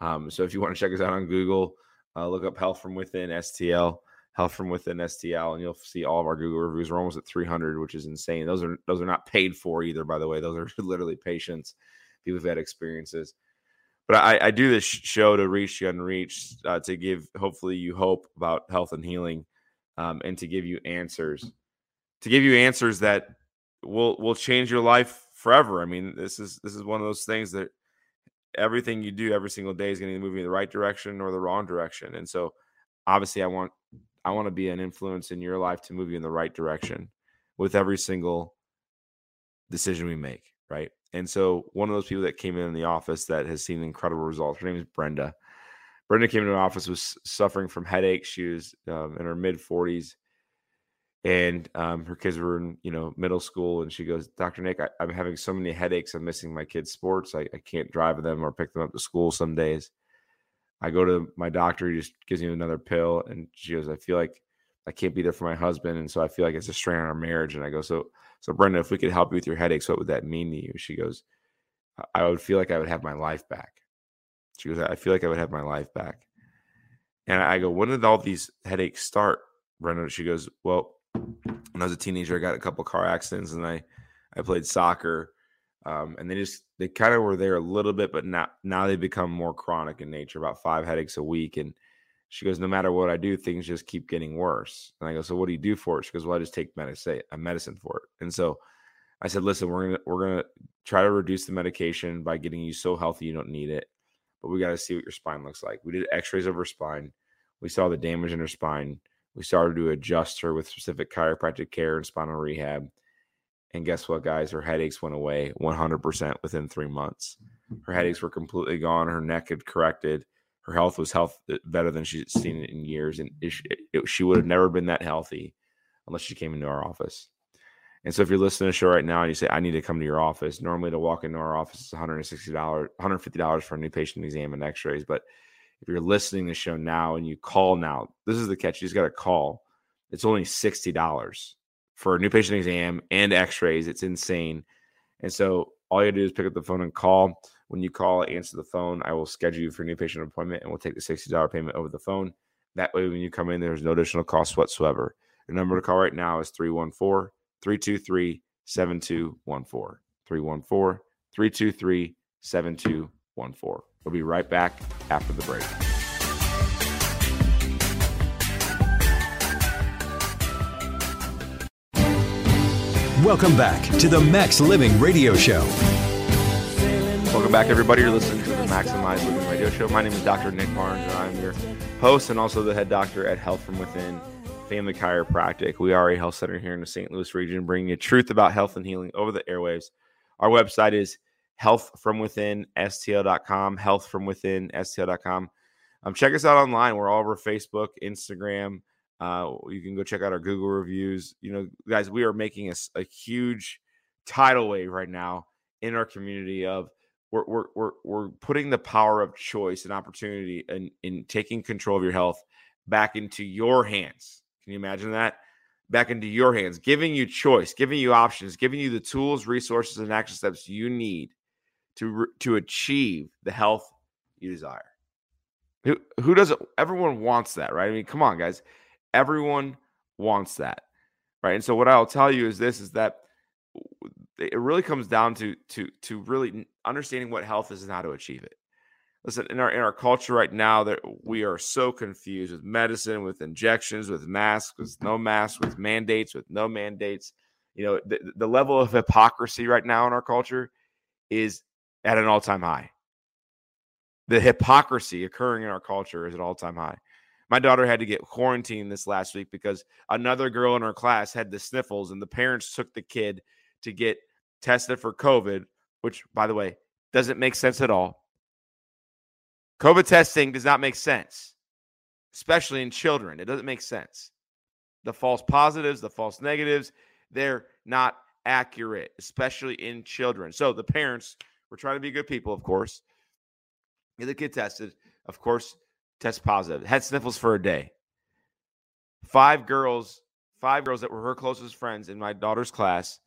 um, so if you want to check us out on google uh, look up health from within stl health from within stl and you'll see all of our google reviews. We're almost at 300 which is insane. Those are those are not paid for either by the way. Those are literally patients people who've had experiences. But I, I, do this show to reach the unreached, uh, to give hopefully you hope about health and healing, um, and to give you answers, to give you answers that will will change your life forever. I mean, this is this is one of those things that everything you do every single day is going to move you in the right direction or the wrong direction. And so, obviously, I want I want to be an influence in your life to move you in the right direction with every single decision we make. Right. And so one of those people that came in, the office that has seen incredible results, her name is Brenda. Brenda came into the office was suffering from headaches. She was um, in her mid 40s, and um, her kids were in you know middle school. And she goes, "Dr. Nick, I, am having so many headaches. I'm missing my kids' sports. I, I, can't drive them or pick them up to school some days." I go to my doctor, he just gives me another pill. And she goes, I feel like I can't be there for my husband. And so I feel like it's a strain on our marriage. And I go, So, so Brenda, if we could help you with your headaches, what would that mean to you? She goes, I would feel like I would have my life back. She goes, I feel like I would have my life back. And I go, when did all these headaches start, Brenda? She goes, Well, when I was a teenager, I got a couple car accidents and I, I played soccer. Um, and they just they kind of were there a little bit, but now now they become more chronic in nature, about five headaches a week. And she goes, no matter what I do, things just keep getting worse. And I go, so what do you do for it? She goes, well, I just take medicine, a medicine for it. And so I said, listen, we're gonna we're gonna try to reduce the medication by getting you so healthy you don't need it, but we got to see what your spine looks like. We did X-rays of her spine. We saw the damage in her spine. We started to adjust her with specific chiropractic care and spinal rehab. And guess what, guys? Her headaches went away 100% within three months. Her headaches were completely gone. Her neck had corrected. Her health was health uh, better than she'd seen it in years. And it, it, she would have never been that healthy unless she came into our office. And so if you're listening to the show right now and you say, I need to come to your office, normally to walk into our office is $160, $150 for a new patient exam and x-rays. But if you're listening to the show now and you call now, this is the catch. You just got to call. It's only $60 for a new patient exam and x-rays. It's insane. And so all you do is pick up the phone and call. When you call, answer the phone. I will schedule you for a new patient appointment and we'll take the $60 payment over the phone. That way, when you come in, there's no additional cost whatsoever. The number to call right now is 314 323 7214. 314 323 7214. We'll be right back after the break. Welcome back to the Max Living Radio Show. Welcome back, everybody. You're listening to the Maximize Living Radio Show. My name is Dr. Nick Barnes, and I'm your host and also the head doctor at Health from Within Family Chiropractic. We are a health center here in the St. Louis region, bringing you truth about health and healing over the airwaves. Our website is healthfromwithinstl.com, healthfromwithinstl.com. Um, check us out online. We're all over Facebook, Instagram, uh, you can go check out our Google reviews. You know, guys, we are making a, a huge tidal wave right now in our community of we're, we're, we're, we're putting the power of choice and opportunity and in, in taking control of your health back into your hands. Can you imagine that? Back into your hands, giving you choice, giving you options, giving you the tools, resources, and action steps you need to to achieve the health you desire. Who who doesn't? Everyone wants that, right? I mean, come on, guys. Everyone wants that, right? And so what I'll tell you is this: is that it really comes down to to to really understanding what health is and how to achieve it. Listen, in our in our culture right now, that we are so confused with medicine, with injections, with masks, with no masks, with mandates, with no mandates. You know, the, the level of hypocrisy right now in our culture is at an all time high. The hypocrisy occurring in our culture is at all time high. My daughter had to get quarantined this last week because another girl in her class had the sniffles, and the parents took the kid to get tested for COVID, which, by the way, doesn't make sense at all. COVID testing does not make sense, especially in children. It doesn't make sense. The false positives, the false negatives, they're not accurate, especially in children. So the parents were trying to be good people, of course. Get the kid tested. Of course, test positive. Had sniffles for a day. Five girls, five girls that were her closest friends in my daughter's class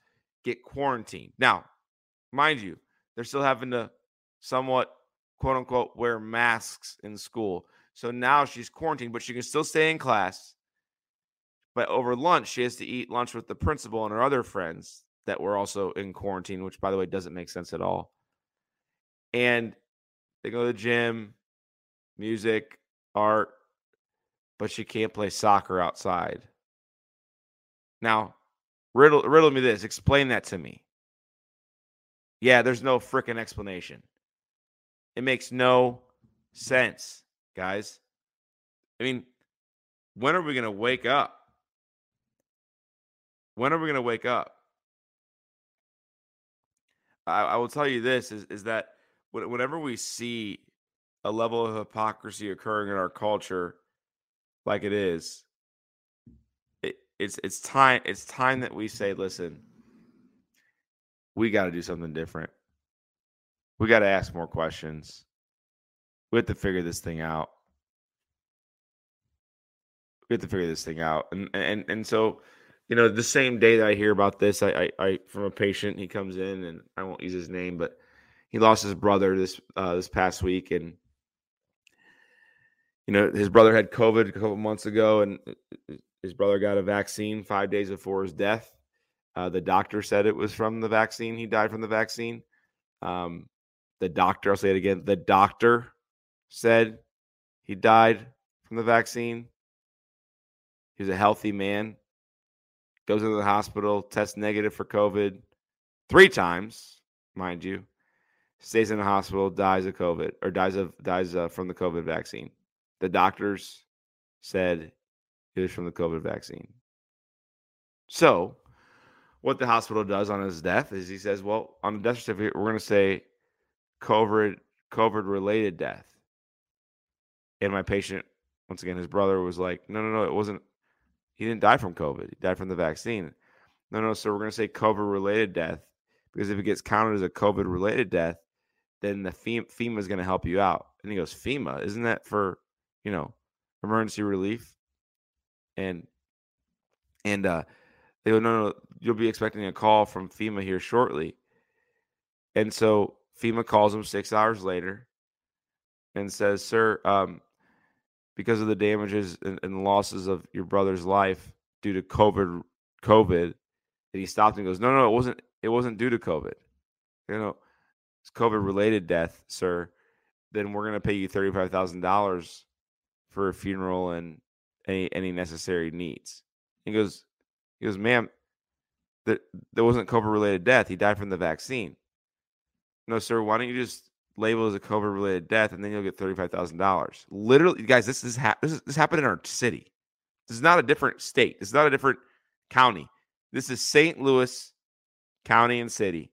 get quarantined. Now, mind you, they're still having to somewhat quote unquote wear masks in school. So now she's quarantined, but she can still stay in class. But over lunch, she has to eat lunch with the principal and her other friends that were also in quarantine, which by the way doesn't make sense at all. And they go to the gym, music, art, but she can't play soccer outside. Now, riddle riddle me this, explain that to me. Yeah, there's no freaking explanation. It makes no sense, guys. I mean, when are we going to wake up? When are we going to wake up? I, I, will tell you this is, is that whenever we see a level of hypocrisy occurring in our culture like it is it, it's it's time it's time that we say listen we got to do something different we got to ask more questions we have to figure this thing out. We have to figure this thing out, and and and so, you know, the same day that I hear about this, I I, I from a patient, he comes in, and I won't use his name, but he lost his brother this uh, this past week, and you know, his brother had COVID a couple months ago, and uh, his brother got a vaccine five days before his death. Uh, the doctor said it was from the vaccine. He died from the vaccine. Um, the doctor, I'll say it again, the doctor said he died from the vaccine. He was a healthy man. Goes into the hospital, tests negative for COVID three times, mind you. Stays in the hospital, dies of COVID or dies of dies uh, from the COVID vaccine. The doctors said it was from the COVID vaccine. So, what the hospital does on his death is he says, "Well, on the death certificate, we're going to say COVID COVID related death." And my patient, once again, his brother was like, no, no, no, it wasn't. He didn't die from COVID. He died from the vaccine. No, no, so we're going to say COVID related death because if it gets counted as a COVID related death, then the FEMA is going to help you out. And he goes, FEMA, isn't that for, you know, emergency relief? And, and, uh, they go, no, no, you'll be expecting a call from FEMA here shortly. And so FEMA calls him six hours later and says, Sir, um, because of the damages and, and losses of your brother's life due to COVID. COVID, and he stopped and goes, "No, no, it wasn't. It wasn't due to COVID. You know, it's COVID related death, sir. Then we're gonna pay you thirty five thousand dollars for a funeral and any any necessary needs." He goes, "He goes, ma'am, that there wasn't COVID related death. He died from the vaccine." No, sir. Why don't you just label as a COVID related death, and then you'll get thirty five thousand dollars. Literally, guys, this is ha- this is this happened in our city. This is not a different state. This is not a different county. This is St. Louis County and City.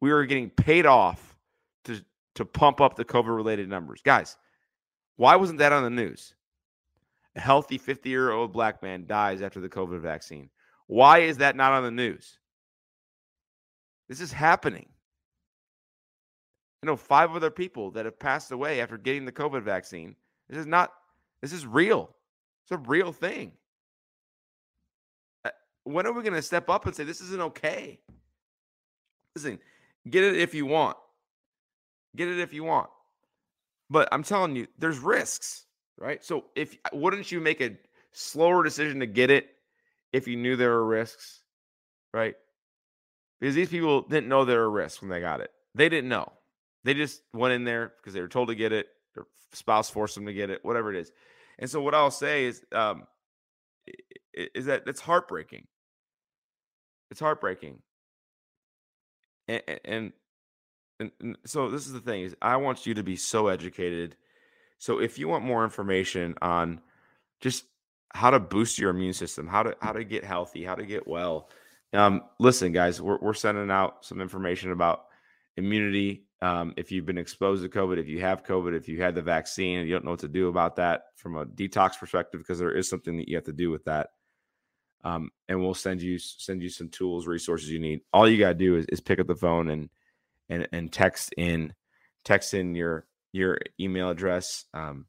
We are getting paid off to to pump up the COVID related numbers, guys. Why wasn't that on the news? A healthy 50 year old black man dies after the COVID vaccine. Why is that not on the news? This is happening you know, five other people that have passed away after getting the COVID vaccine. This is not, this is real. It's a real thing. Uh, when are we going to step up and say this isn't okay? Listen, get it if you want. Get it if you want. But I'm telling you, there's risks, right? So if wouldn't you make a slower decision to get it if you knew there were risks, right? Because these people didn't know there were risks when they got it. They didn't know. They just went in there because they were told to get it. Their spouse forced them to get it, whatever it is. And so what I'll say is, um, is that it's heartbreaking. It's heartbreaking. And, and and, and so this is the thing is I want you to be so educated. So if you want more information on just how to boost your immune system, how to how to get healthy, how to get well, um, listen, guys, we're we're sending out some information about immunity um, if you've been exposed to COVID, if you have COVID, if you had the vaccine and you don't know what to do about that from a detox perspective, because there is something that you have to do with that. Um, and we'll send you send you some tools, resources you need. All you gotta do is, is pick up the phone and and and text in text in your your email address um,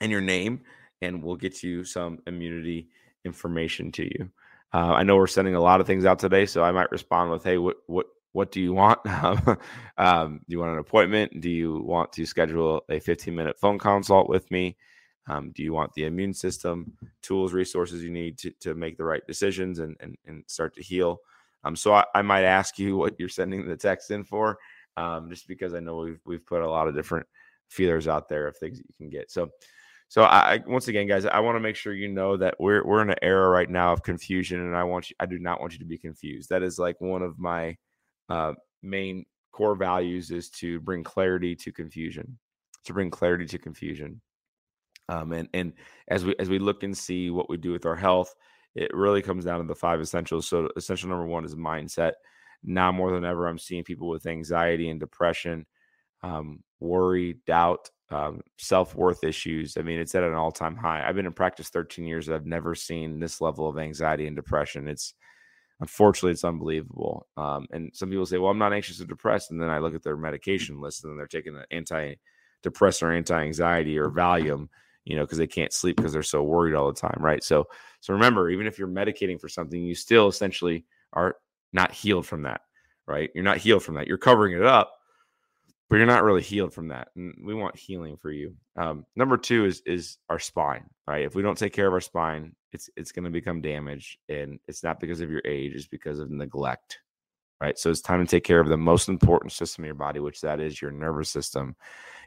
and your name, and we'll get you some immunity information to you. Uh, I know we're sending a lot of things out today, so I might respond with, "Hey, what what what do you want? um, do you want an appointment? Do you want to schedule a 15 minute phone consult with me? Um, do you want the immune system tools, resources you need to, to make the right decisions and, and, and start to heal? Um, so I, I, might ask you what you're sending the text in for, um, just because I know we've, we've put a lot of different feelers out there of things that you can get. So, so I once again, guys, I want to make sure you know that we're we're in an era right now of confusion, and I want you, I do not want you to be confused. That is like one of my uh, main core values is to bring clarity to confusion, to bring clarity to confusion. Um, and and as we as we look and see what we do with our health, it really comes down to the five essentials. So essential number one is mindset. Now more than ever, I'm seeing people with anxiety and depression, um, worry, doubt, um, self worth issues. I mean, it's at an all time high. I've been in practice 13 years. I've never seen this level of anxiety and depression. It's unfortunately, it's unbelievable. Um, and some people say, well, I'm not anxious or depressed. And then I look at their medication list and they're taking an antidepressant depressant or anti-anxiety or Valium, you know, because they can't sleep because they're so worried all the time, right? So, so remember, even if you're medicating for something, you still essentially are not healed from that, right? You're not healed from that. You're covering it up, but you're not really healed from that. And we want healing for you. Um, number two is is our spine, right? If we don't take care of our spine, it's it's going to become damaged, and it's not because of your age; it's because of neglect, right? So it's time to take care of the most important system in your body, which that is your nervous system.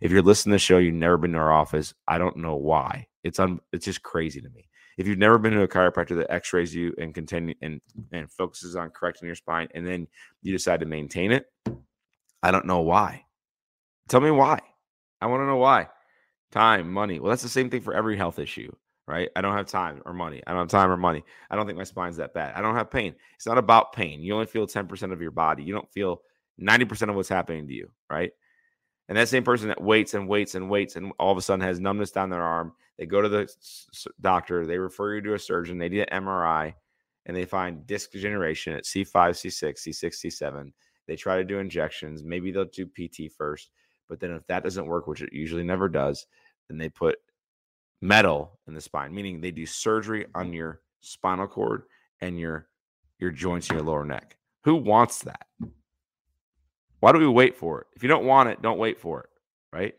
If you're listening to the show, you've never been to our office. I don't know why. It's un, it's just crazy to me. If you've never been to a chiropractor that X-rays you and continue and and focuses on correcting your spine, and then you decide to maintain it, I don't know why. Tell me why. I want to know why. Time, money. Well, that's the same thing for every health issue, right? I don't have time or money. I don't have time or money. I don't think my spine's that bad. I don't have pain. It's not about pain. You only feel 10% of your body. You don't feel 90% of what's happening to you, right? And that same person that waits and waits and waits and all of a sudden has numbness down their arm, they go to the doctor, they refer you to a surgeon, they do an MRI, and they find disc degeneration at C5, C6, C6, C7. They try to do injections. Maybe they'll do PT first. But then if that doesn't work, which it usually never does, then they put metal in the spine, meaning they do surgery on your spinal cord and your your joints in your lower neck. Who wants that? Why do we wait for it? If you don't want it, don't wait for it, right?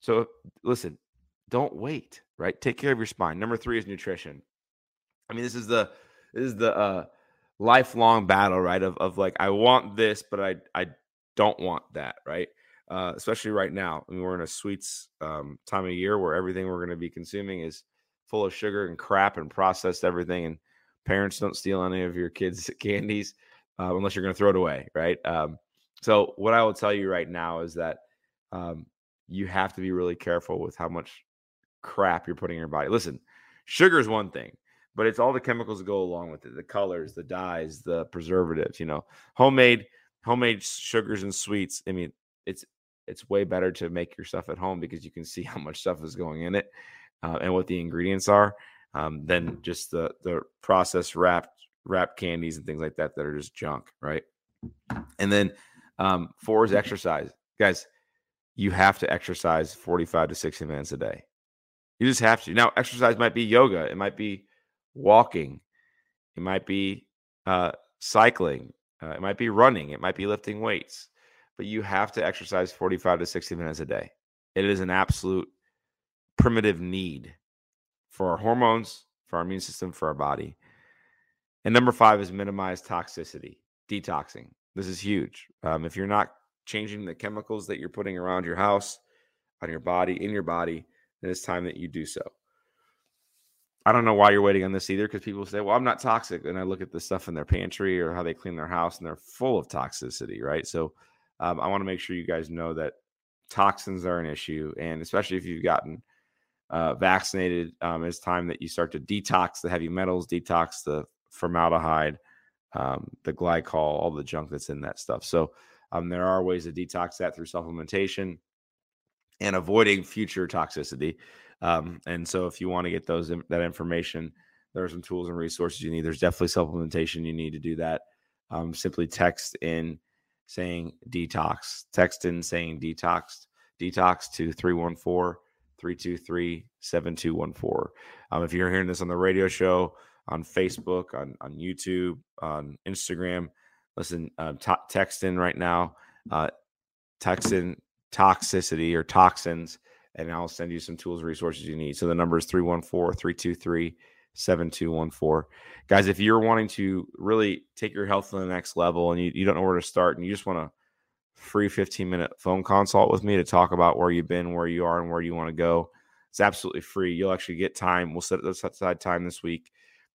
So listen, don't wait, right? Take care of your spine. Number 3 is nutrition. I mean, this is the this is the uh lifelong battle, right? Of of like I want this, but I I don't want that, right? Uh, especially right now. I mean, we're in a sweets um, time of year where everything we're going to be consuming is full of sugar and crap and processed everything. And parents don't steal any of your kids' candies uh, unless you're going to throw it away, right? Um, so, what I will tell you right now is that um, you have to be really careful with how much crap you're putting in your body. Listen, sugar is one thing, but it's all the chemicals that go along with it the colors, the dyes, the preservatives, you know, homemade. Homemade sugars and sweets. I mean, it's it's way better to make your stuff at home because you can see how much stuff is going in it uh, and what the ingredients are um, than just the the processed wrapped wrapped candies and things like that that are just junk, right? And then um, four is exercise, guys. You have to exercise 45 to 60 minutes a day. You just have to. Now, exercise might be yoga, it might be walking, it might be uh, cycling, uh, it might be running, it might be lifting weights but you have to exercise 45 to 60 minutes a day. It is an absolute primitive need for our hormones, for our immune system, for our body. And number five is minimize toxicity, detoxing. This is huge. Um, if you're not changing the chemicals that you're putting around your house, on your body, in your body, then it's time that you do so. I don't know why you're waiting on this either because people say, well, I'm not toxic. And I look at the stuff in their pantry or how they clean their house and they're full of toxicity, right? So um, I want to make sure you guys know that toxins are an issue, and especially if you've gotten uh, vaccinated, um, it's time that you start to detox the heavy metals, detox the formaldehyde, um, the glycol, all the junk that's in that stuff. So um, there are ways to detox that through supplementation and avoiding future toxicity. Um, and so if you want to get those that information, there are some tools and resources you need. There's definitely supplementation you need to do that. Um, simply text in saying detox. Text in saying detox, detox to 314 323 7214. Um, if you're hearing this on the radio show, on Facebook, on, on YouTube, on Instagram, listen, uh, t- text in right now, uh, text in toxicity or toxins, and I'll send you some tools, resources you need. So the number is 314 323 7214. Guys, if you're wanting to really take your health to the next level and you, you don't know where to start and you just want a free 15 minute phone consult with me to talk about where you've been, where you are, and where you want to go, it's absolutely free. You'll actually get time. We'll set aside time this week.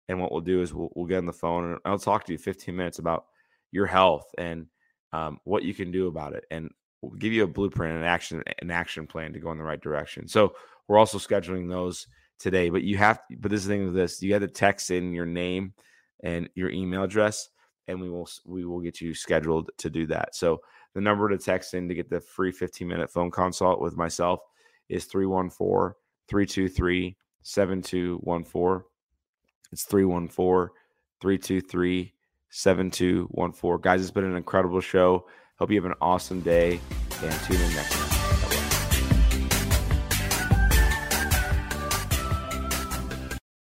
And what we'll do is we'll, we'll get on the phone and I'll talk to you 15 minutes about your health and um, what you can do about it. And we'll give you a blueprint and action, an action plan to go in the right direction. So we're also scheduling those today. But you have, but this is the thing with this: you have to text in your name and your email address, and we will we will get you scheduled to do that. So the number to text in to get the free 15 minute phone consult with myself is 314 323 7214. It's 314 323 7214. Guys, it's been an incredible show. Hope you have an awesome day and tune in next time.